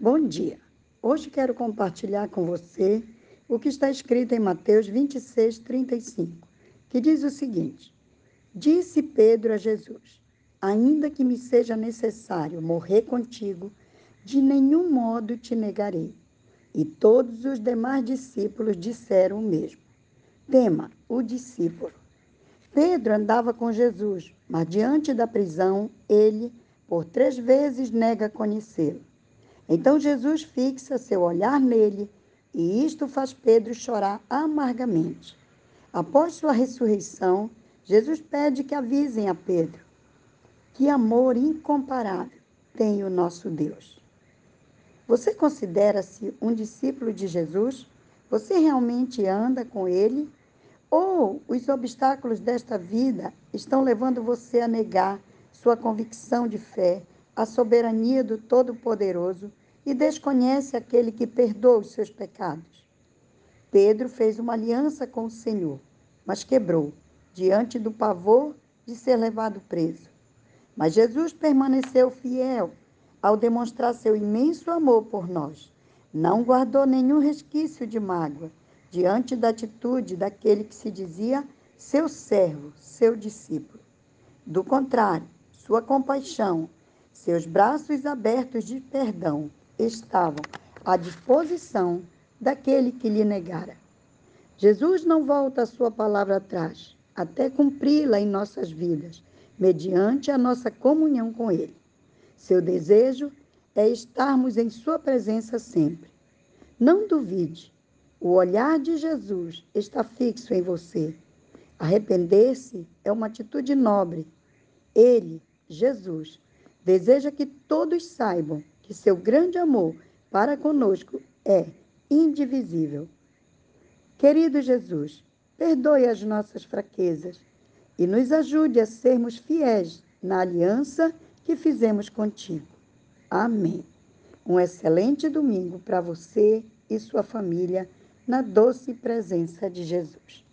Bom dia. Hoje quero compartilhar com você o que está escrito em Mateus 26, 35, que diz o seguinte: Disse Pedro a Jesus: Ainda que me seja necessário morrer contigo, de nenhum modo te negarei. E todos os demais discípulos disseram o mesmo. Tema: o discípulo. Pedro andava com Jesus, mas diante da prisão, ele, por três vezes, nega conhecê-lo. Então Jesus fixa seu olhar nele e isto faz Pedro chorar amargamente. Após sua ressurreição, Jesus pede que avisem a Pedro que amor incomparável tem o nosso Deus. Você considera-se um discípulo de Jesus? Você realmente anda com ele? Ou os obstáculos desta vida estão levando você a negar sua convicção de fé a soberania do Todo-Poderoso e desconhece aquele que perdoa os seus pecados. Pedro fez uma aliança com o Senhor, mas quebrou, diante do pavor de ser levado preso. Mas Jesus permaneceu fiel ao demonstrar seu imenso amor por nós. Não guardou nenhum resquício de mágoa diante da atitude daquele que se dizia seu servo, seu discípulo. Do contrário, sua compaixão, seus braços abertos de perdão estavam à disposição daquele que lhe negara. Jesus não volta a sua palavra atrás, até cumpri-la em nossas vidas, mediante a nossa comunhão com Ele. Seu desejo é estarmos em Sua presença sempre. Não duvide, o olhar de Jesus está fixo em você. Arrepender-se é uma atitude nobre. Ele Jesus, deseja que todos saibam que seu grande amor para conosco é indivisível. Querido Jesus, perdoe as nossas fraquezas e nos ajude a sermos fiéis na aliança que fizemos contigo. Amém. Um excelente domingo para você e sua família na doce presença de Jesus.